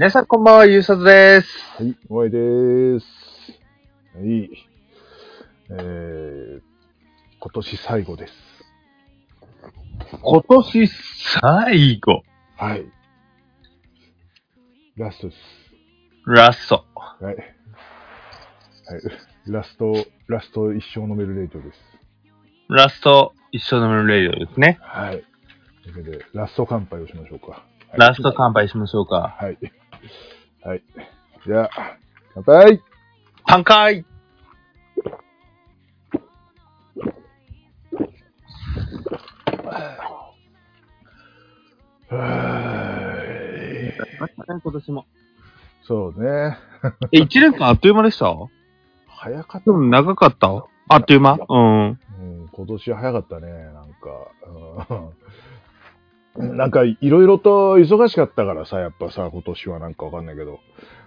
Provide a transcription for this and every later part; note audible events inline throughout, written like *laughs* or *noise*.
皆さんこんばんは、ゆうさとです。はい、お会いです。はい。えー、今年最後です。今年最後、はい。ラストです。ラスト。はい。はい。ラスト、ラスト一生飲めるレイトです。ラスト、一緒のレイドですね。はい。というわけで、ラスト乾杯をしましょうか。はいラスト乾杯しましょうか。はい。はい。じゃあ、乾杯乾杯はい。今年も。そうね。*laughs* え、一年間あっという間でした？早かった長かった？あっという間？うん。うん、今年は早かったね、なんか。うん、なんか、いろいろと忙しかったからさ、やっぱさ、今年はなんかわかんないけど。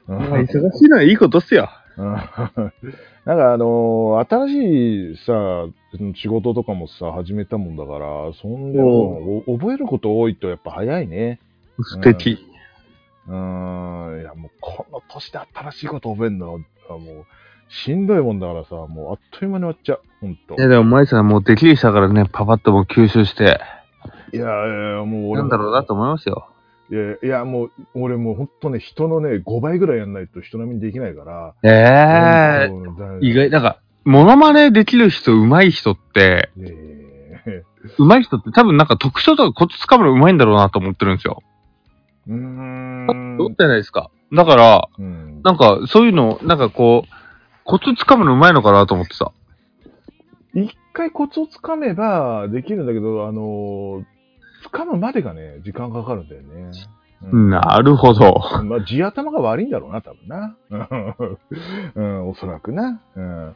うん忙しいのはいいことっすよ。う *laughs* んなんかあのー新しいさ、仕事とかもさ、始めたもんだから、そんで覚えること多いとやっぱ早いね。素敵。うん、いやもうこの年で新しいこと覚えるのは、もう、しんどいもんだからさ、もうあっという間に終わっちゃう、ほんと。え、でも、舞さんもうできるしたからね、パパッともう吸収して、いやもう俺もなんだろうなと思いますよ。いやいや、もう、俺もうほんとね、人のね、5倍ぐらいやんないと人並みにできないから。ええうんだ意外、なんか、モノマネできる人、上手い人って、いやいやいや上手い人って多分なんか特徴とかコツつかむの上手いんだろうなと思ってるんですよ。うーん。どうじゃないですか。だから、うんなんかそういうの、なんかこう、コツつかむの上手いのかなと思ってさ。一回コツをつかめばできるんだけど、あのー、つかむまでがね、時間かかるんだよね。うんなるほど。まあ、地頭が悪いんだろうな、多分な。*laughs* うん、おそらくな。うん。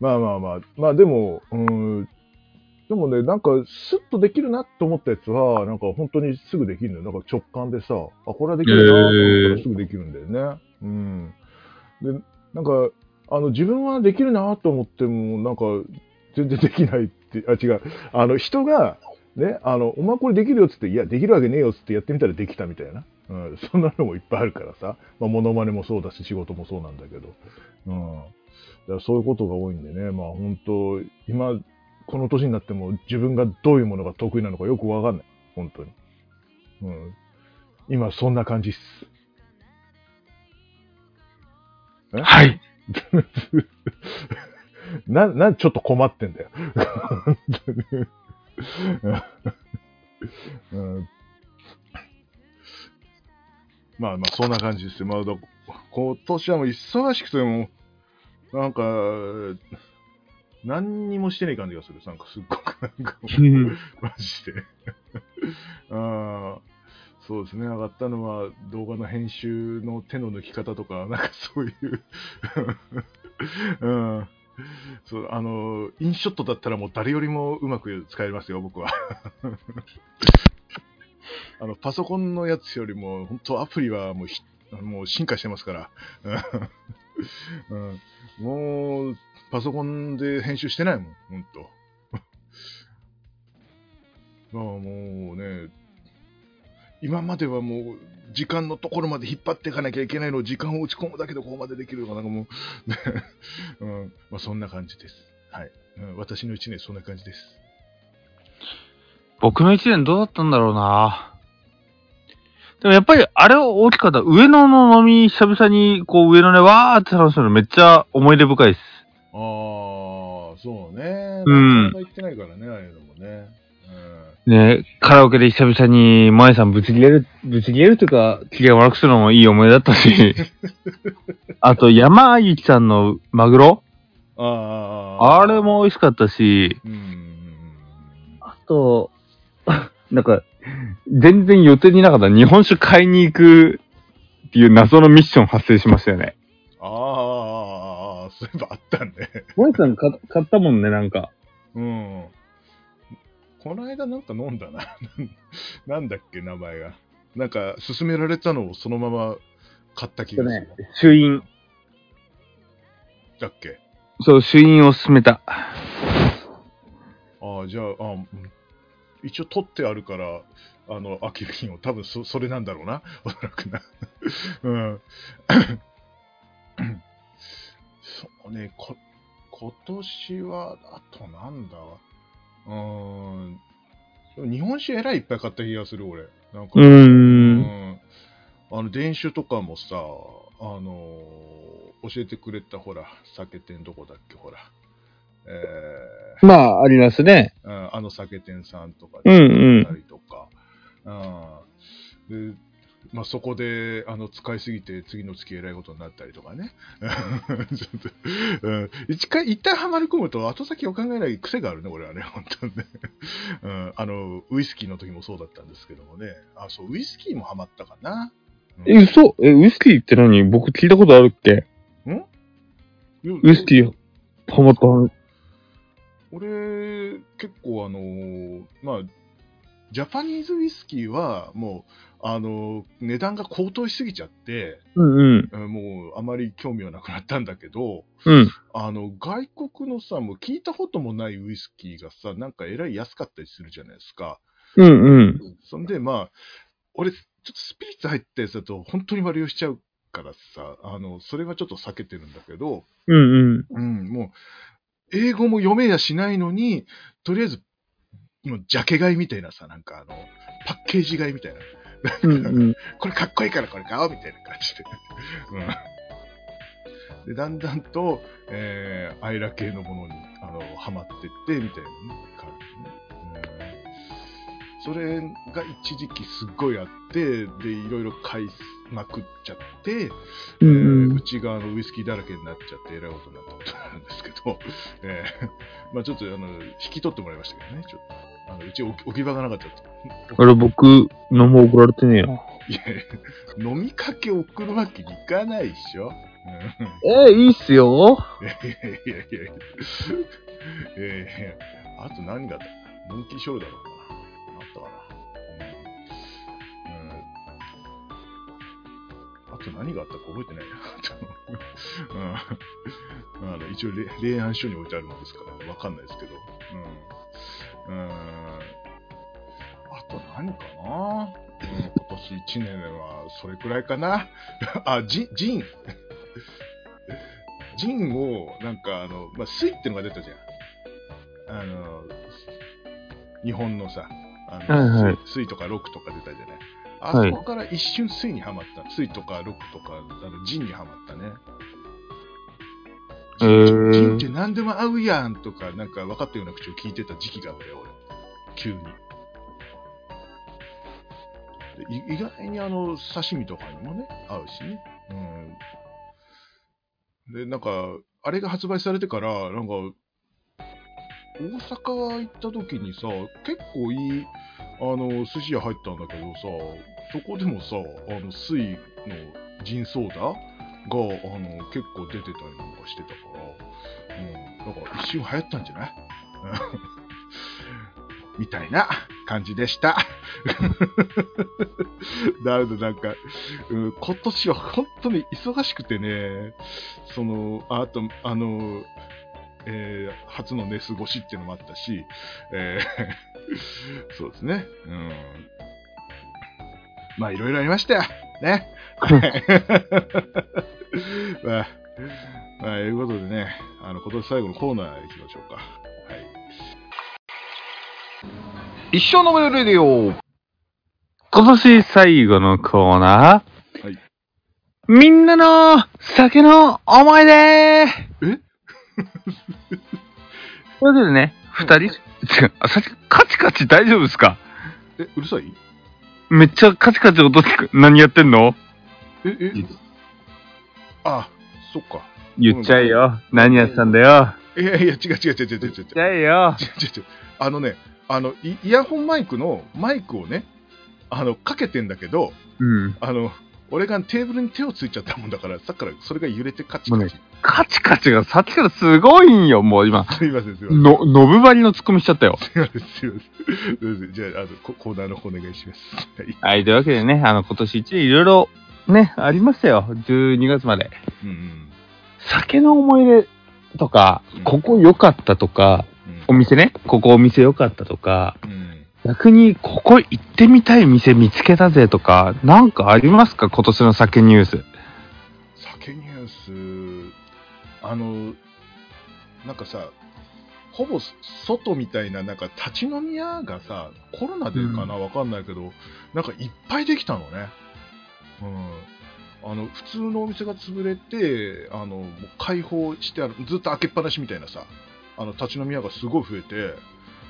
まあまあまあ、まあでも、うん、でもね、なんか、スッとできるなと思ったやつは、なんか本当にすぐできるのよ。なんか直感でさ、あ、これはできるなと思ったらすぐできるんだよね。うん。で、なんか、あの、自分はできるなと思っても、なんか、全然できないって、あ、違う。あの、人が、ね、あの、お前これできるよっつって、いや、できるわけねえよっつってやってみたらできたみたいな。うん、*laughs* そんなのもいっぱいあるからさ。まあ、モノマネもそうだし、仕事もそうなんだけど。うん。だからそういうことが多いんでね、まあ本当、今、この年になっても自分がどういうものが得意なのかよくわかんない。本当に。うん。今、そんな感じっす。はい。*laughs* な、な、ちょっと困ってんだよ。*laughs* うんまあまあ、そんな感じですよ。まあ、だ今年はもう忙しくても、なんか、何にもしてねえ感じがする。なんかすっごく、なんかマジで。ああ、そうですね。上がったのは動画の編集の手の抜き方とか、なんかそういう、うん。そう、あの、インショットだったらもう誰よりもうまく使えますよ、僕は。*laughs* あの、パソコンのやつよりも、本当アプリはもうひもう進化してますから。うん、もう、パソコンで編集してないもん、本当。*laughs* まあもうね、今まではもう、時間のところまで引っ張っていかなきゃいけないのを時間を打ち込むだけでここまでできるのが、なんかもう、ね *laughs* うん、まあそんな感じです。はい。うん、私の一年そんな感じです。僕の一年どうだったんだろうな。でもやっぱりあれは大きかった。上野の飲み久々にこう上野でわーって楽しむのめっちゃ思い出深いです。ああ、そうね。うん行ってないからね、ああいうのもね。ねカラオケで久々に舞さんぶち切れる、ぶち切れるというか、機嫌悪くするのもいい思い出だったし。*laughs* あと山ゆきさんのマグロうん。ああ、あれ。も美味しかったし、うん。あと、*laughs* なんか、全然予定になかった日本酒買いに行くっていう謎のミッション発生しましたよね。ああ、そういえばあったね。萌さん買買ったもんね、なんか。うん。この間なんか飲んだな。*laughs* なんだっけ、名前が。なんか、勧められたのをそのまま買った気がする。朱印。だっけ？そう、朱印を勧めた。ああ、じゃあ、あうん一応取ってあるから、あの、空き瓶を多分そそれなんだろうな。おそらくな。*laughs* うん。*coughs* そうね、こ、今年は、あとなんだ？うーん。日本酒えらいいっぱい買った気がする、俺。なんか、うんんあの、電酒とかもさ、あのー教えてくれた、ほら、酒店どこだっけ、ほら。えまあ、ありますね。ーうんあの酒店さんとかうんうんたりとか。うんでまあ、そこであの使いすぎて次の月えらいことになったりとかね。*laughs* ちょっとうん、一回、一旦はまり込むと後先を考えない癖があるね、俺はね、*laughs* 本当にね。うん、あの、ウイスキーの時もそうだったんですけどもね。あ、そう、ウイスキーもハマったかな。うんえ、嘘え、ウイスキーって何？僕聞いたことあるっけ？ウイスキー、ハマった話。俺、結構あのーまあ、ジャパニーズウイスキーは、もう、あのー値段が高騰しすぎちゃって、うんうん。うんもう、あまり興味はなくなったんだけど、うん。あの、外国のさ、もう聞いたこともないウイスキーがさ、なんかえらい安かったりするじゃないですか。うんうん。そんで、まあ、俺、ちょっとスピリッツ入ったやつだと、本当に悪用しちゃうからさ、あの、それはちょっと避けてるんだけど、うんうん。うん、もう、英語も読めやしないのに、とりあえず、もうジャケ買いみたいなさ、なんかあの、パッケージ買いみたいな。うんうん。*laughs* これかっこいいからこれ買おうみたいな感じで。うん。で、だんだんと、えー、アイラ系のものに、あの、ハマってって、みたいなね、感じね。うんそれが一時期すっごいあって、で、いろいろ買いまくっちゃって、うんえーうん。内側のウイスキーだらけになっちゃって、えらいことになったことなんですけど、えーまあちょっとあの、引き取ってもらいましたけどね、ちょっと。あのうち置き置き場がなかった。あれ、僕、何も怒られてねえよ。いやいや飲みかけ送るわけにいかないでしょ。うんえいいっすよ。いやいやいやいやいやいやいやあと何があった？モンキーショルダーだったかなあったかなうん。うんあと何があったか覚えてないな。*laughs* うん、あの一応例、例案書に置いてあるんですから、わかんないですけど。うん。うん。あと何かな、うん、今年1年はそれくらいかな。*laughs* あ、ジン、ジン。ジンを、なんか、あの、まあ、水ってのが出たじゃん。あの、日本のさ、あの、はいはい水水とかロックとか出たじゃない。あはいそこから一瞬水にはまった。水とかロックとか、あの、ジンにはまったね。えージンって何でも合うやんとか、なんか分かったような口を聞いてた時期があったよ、俺。急に。意外にあの、刺身とかにもね、合うしね。うん。で、なんか、あれが発売されてから、なんか、大阪行った時にさ、結構いい、あの、寿司屋入ったんだけどさ、そこでもさ、あの、水のジンソーダが、あの、結構出てたりなんかしてたから、うん、だから一瞬流行ったんじゃない？*laughs* みたいな感じでした。*laughs* なるほど、なんか、うん、今年は本当に忙しくてね、その、あと、あの、えー初の寝過ごしっていうのもあったし、えー *laughs* そうですね。うん。まあ、いろいろありましたよ。ね。*laughs* まあ、まあ、いうことでね、あの、今年最後のコーナー行きましょうか。はい。一生のメレディオ今年最後のコーナー。はい。みんなの酒の思い出え？*laughs* というわけでね、二人、違う、あ、さっきカチカチ大丈夫ですか？え、うるさい？めっちゃカチカチ音聞く。何やってんの？え、え、あ、そっか。言っちゃえよ。何やってたんだよ。いやいや、違う違う違う違う違う違う。言っちゃえよ。違う違う違う。あのね、あのイ、イヤホンマイクのマイクをね、あの、かけてんだけど、うん。あの、俺がテーブルに手をついちゃったもんだから、さっきからそれが揺れてカチカチ。カチカチがさっきからすごいんよ、もう今。すいません、すいません。の、ノブバリのツッコミしちゃったよ。すいません、すいません。じゃあ、あのコ、コーナーの方お願いします。はい。はい、というわけでね、あの、今年一年いろいろ、ね、ありましたよ。12月まで。うんうん。酒の思い出とかうん、ここ良かったとか、うんお店ね、ここお店良かったとか、うん。逆に、ここ行ってみたい店見つけたぜとか、なんかありますか？今年の酒ニュース。酒ニュース、あの、なんかさ、ほぼ外みたいな、なんか立ち飲み屋がさ、コロナでかな、わかんないけど、なんかいっぱいできたのね。うん。あの、普通のお店が潰れて、あの、開放してある、ずっと開けっぱなしみたいなさ、あの、立ち飲み屋がすごい増えて、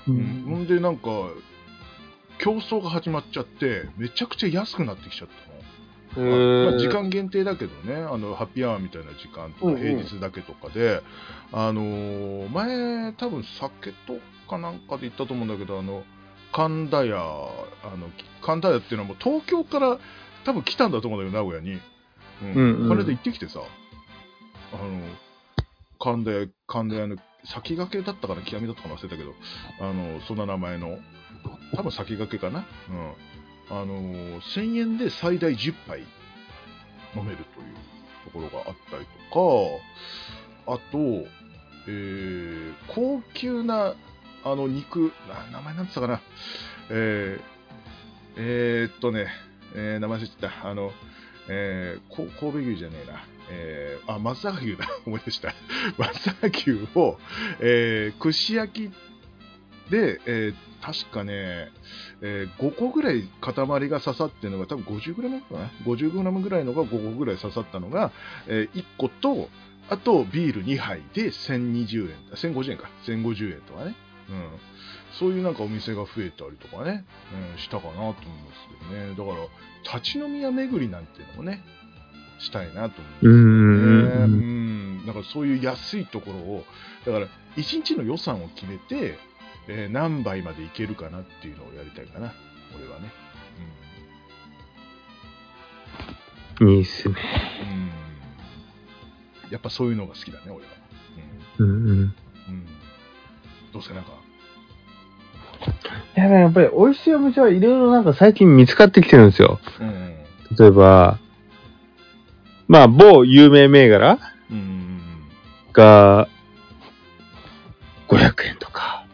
ううん、ほんでなんか、競争が始まっちゃって、めちゃくちゃ安くなってきちゃったの。まあ、時間限定だけどね、あのハッピーアワーみたいな時間とか、うんうん。平日だけとかで、あのー前、多分酒とかなんかで言ったと思うんだけど、あの神田屋、あの神田屋っていうのはもう東京から多分来たんだと思うんだけど、名古屋に。うん。うんうん。これで行ってきてさ、あの神田屋、神田屋の先駆けだったかな、極みだったかな忘れたけど、あのそんな名前の、多分先駆けかな。うん。あの1000円で最大10杯飲めるというところがあったりとか、あと、えー高級なあの肉、な名前なんつったかな、えーえーっとね、えー名前忘れちゃった、あの、えー神戸牛じゃねえな、えーあ、松坂牛だ、*laughs* 思い出した。*laughs* 松坂牛を、えー串焼きで、えー確かね、えー5個ぐらい塊が刺さってるのが、多分 50g かな ?50g ぐらいのが5個ぐらい刺さったのが、え1個と、あとビール2杯で1020円、1050円か、1050円とかね。うん。そういうなんかお店が増えたりとかね、うん、したかなと思いますけどね。だから、立ち飲み屋巡りなんていうのもね、したいなと思ううんね。ん。うん。だからそういう安いところを、だから1日の予算を決めて、えー何杯までいけるかなっていうのをやりたいかな、俺はね。いいっすね。うん。うん。やっぱそういうのが好きだね、俺は。うんうん。うん。うん。どうせなんか、いや、やっぱり美味しいお店はいろいろなんか最近見つかってきてるんですよ。うんうん。例えば、まあ、某有名銘柄が、500円とか。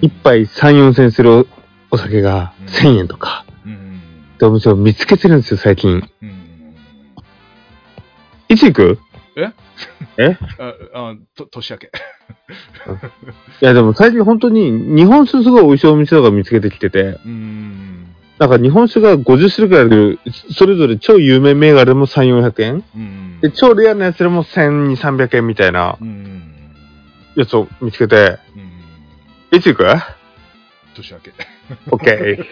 一杯3、4千するおお酒がうん1000円とか、お店を見つけてるんですよ、最近。うん。いつ行く？あ、あ、と、年明け。いや、でも最近本当に日本酒すごい美味しいお店とか見つけてきてて、うん。なんか日本酒が50種類くらいあるけど、それぞれ超有名銘柄でも3、400円うん。で、超レアなやつでも1200、300円みたいなうん。やつを見つけて、うん。いつ行く？年明け。オッケ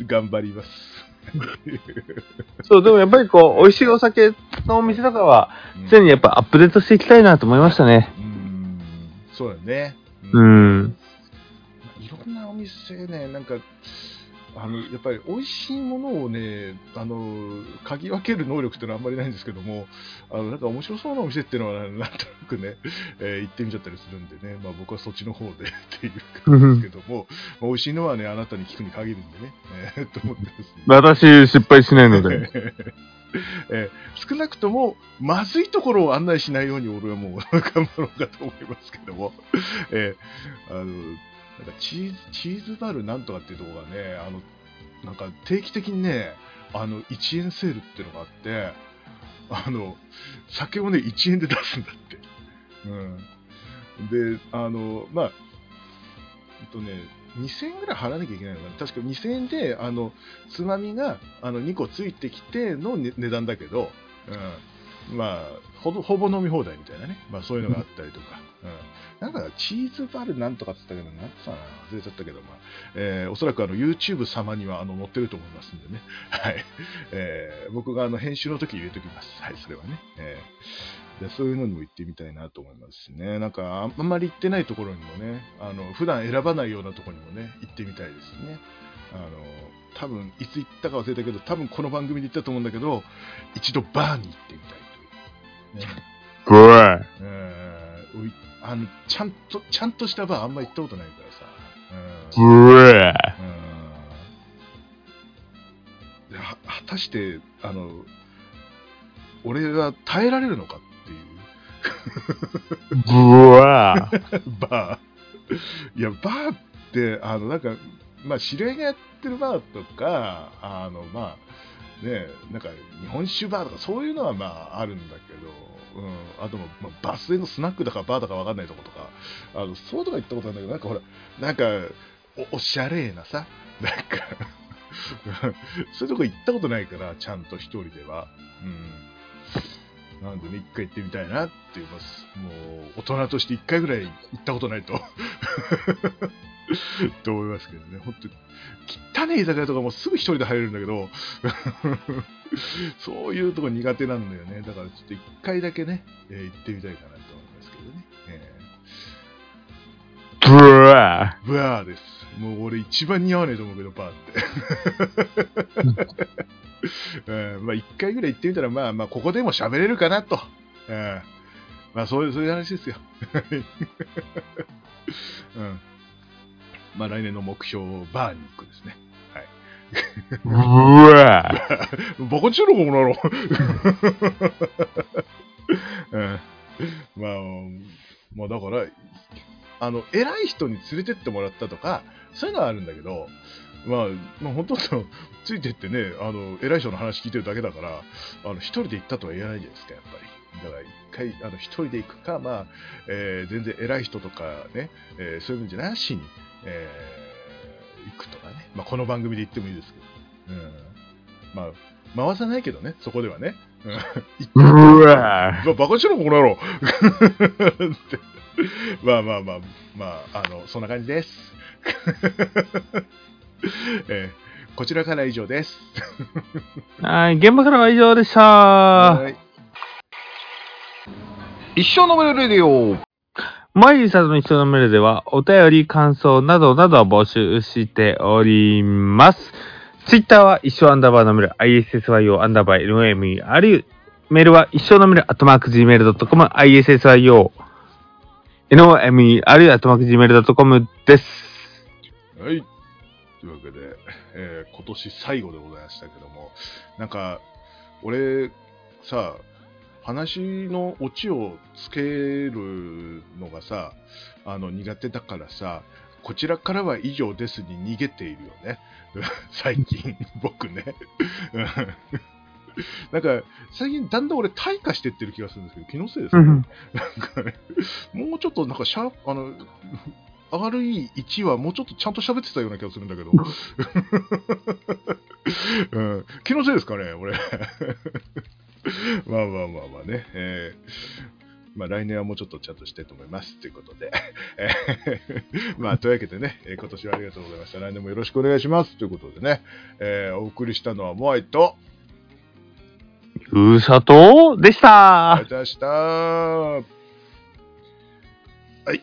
ー。*laughs* 頑張ります。そう、でもやっぱりこう、美味しいお酒のお店とかは、常にやっぱアップデートしていきたいなと思いましたね。うん。そうだね。うん。いろんなお店ね、なんか、あの、やっぱり美味しいものをね、あの、嗅ぎ分ける能力っていうのはあんまりないんですけども、あの、なんか面白そうなお店っていうのは、なんとなくね、えー行ってみちゃったりするんでね、まあ僕はそっちの方で *laughs* っていう感じですけども、まあ美味しいのはね、あなたに聞くに限るんでね、えーと思ってます、ね。私、失敗しないので。*laughs* えー少なくとも、まずいところを案内しないように俺はもう頑張ろうかと思いますけども、えーあの、なんかチーズ、チーズバルなんとかっていうところがね、あの、なんか定期的にね、あの、1円セールっていうのがあって、あの、酒をね、1円で出すんだって。うん。で、あの、まあ、えっとね、2000円ぐらい払わなきゃいけないのかな。確か2000円で、あの、つまみがあの2個ついてきての、値段だけど、うん、まあほぼ、ほぼ飲み放題みたいなね、まあそういうのがあったりとか、うん、なんかチーズバルなんとかって言ったけど、なんつったかな、忘れちゃったけど、まあ、えーおそらくあの YouTube 様にはあの載ってると思いますんでね、*laughs* はい、えー僕があの編集の時入れときます。はい、それはね。えーでそういうのにも行ってみたいなと思いますしね。なんかあんまり行ってないところにもね、あの普段選ばないようなところにもね、行ってみたいですね。あの多分いつ行ったか忘れたけど、多分この番組で行ったと思うんだけど、一度バーに行ってみたい。ブーえーおいあのちゃんとちゃんとしたバーあんま行ったことないからさ。ブーうん。うん。では果たしてあの俺が耐えられるのかっていう。ブワーバー。いや、バーっで、あの、なんか、まあ、知り合いがやってるバーとか、あの、まあ、ね、なんか、日本酒バーとか、そういうのはまあ、あるんだけど、うん、あとも、まあ、バスへのスナックだかバーだか分かんないとことか、あの、そうとか行ったことあるんだけど、なんかほら、なんか、おおしゃれなさ、*laughs* なんか *laughs* そういうとこ行ったことないから、ちゃんと一人では。うん。なんでね、一回行ってみたいなって言います。もう、大人として一回ぐらい行ったことないと。*laughs* と思いますけどね、本当汚い居酒屋とかもすぐ一人で入れるんだけど、*laughs* そういうとこ苦手なんだよね。だからちょっと一回だけね、えー行ってみたいかなと思いますけどね。えブラーブワーです。もう俺一番似合わないと思うけど、バーって。*laughs* うん、まあ一回ぐらい行ってみたら、まあまあここでも喋れるかなと。うん、まあそういう、そういう話ですよ。*laughs* うん。まあ来年の目標、バーに行くですね。ブラバカチロコもなろ。うん。まあ、まあだから、あの、偉い人に連れてってもらったとか、そういうのはあるんだけど、まあ、まあ、ほとんどついてってね、あの、偉い人の話聞いてるだけだから、あの、一人で行ったとは言えないじゃないですか、やっぱり。だから、一回、あの、一人で行くか、まあ、えー全然偉い人とかね、えーそういうのじゃなしに、えー行くとかね。まあ、この番組で言ってもいいですけど。うん。まあ、回さないけどね、そこではね。うん行ってブラばバカしろ、この野郎 *laughs* ってまあまあまあ、まあ、あの、そんな感じです。*laughs* *laughs* えーこちらから以上です。はい、現場からは以上でした。はい一生のメレディオ毎日の人のメールでは、お便り、感想などなどを募集しております。ツイッターは一生アンダーバーのメール、issyo アンダーバー nomeru。メールは一生のメール、アットマーク gmail.com、issyo nomeru、アットマーク gmail.com です。はい。というわけで、えー今年最後でございましたけども、なんか、俺、さ、話のオチをつけるのがさ、あの、苦手だからさ、こちらからは以上ですに逃げているよね。*laughs* 最近、僕ね。うんなんか、最近だんだん俺退化してってる気がするんですけど、気のせいですかね。うんなんかね、もうちょっとなんかシャープ、あの、明るい1はもうちょっとちゃんと喋ってたような気がするんだけど。うん、気のせいですかね、俺。まあまあまあまあね。えーまあ来年はもうちょっとちゃんとしてと思います。ということで。えーまあというわけでね、えー今年はありがとうございました。来年もよろしくお願いします。ということでね、えーお送りしたのはモアイと、ふうさとでしたありがとうございました。はい。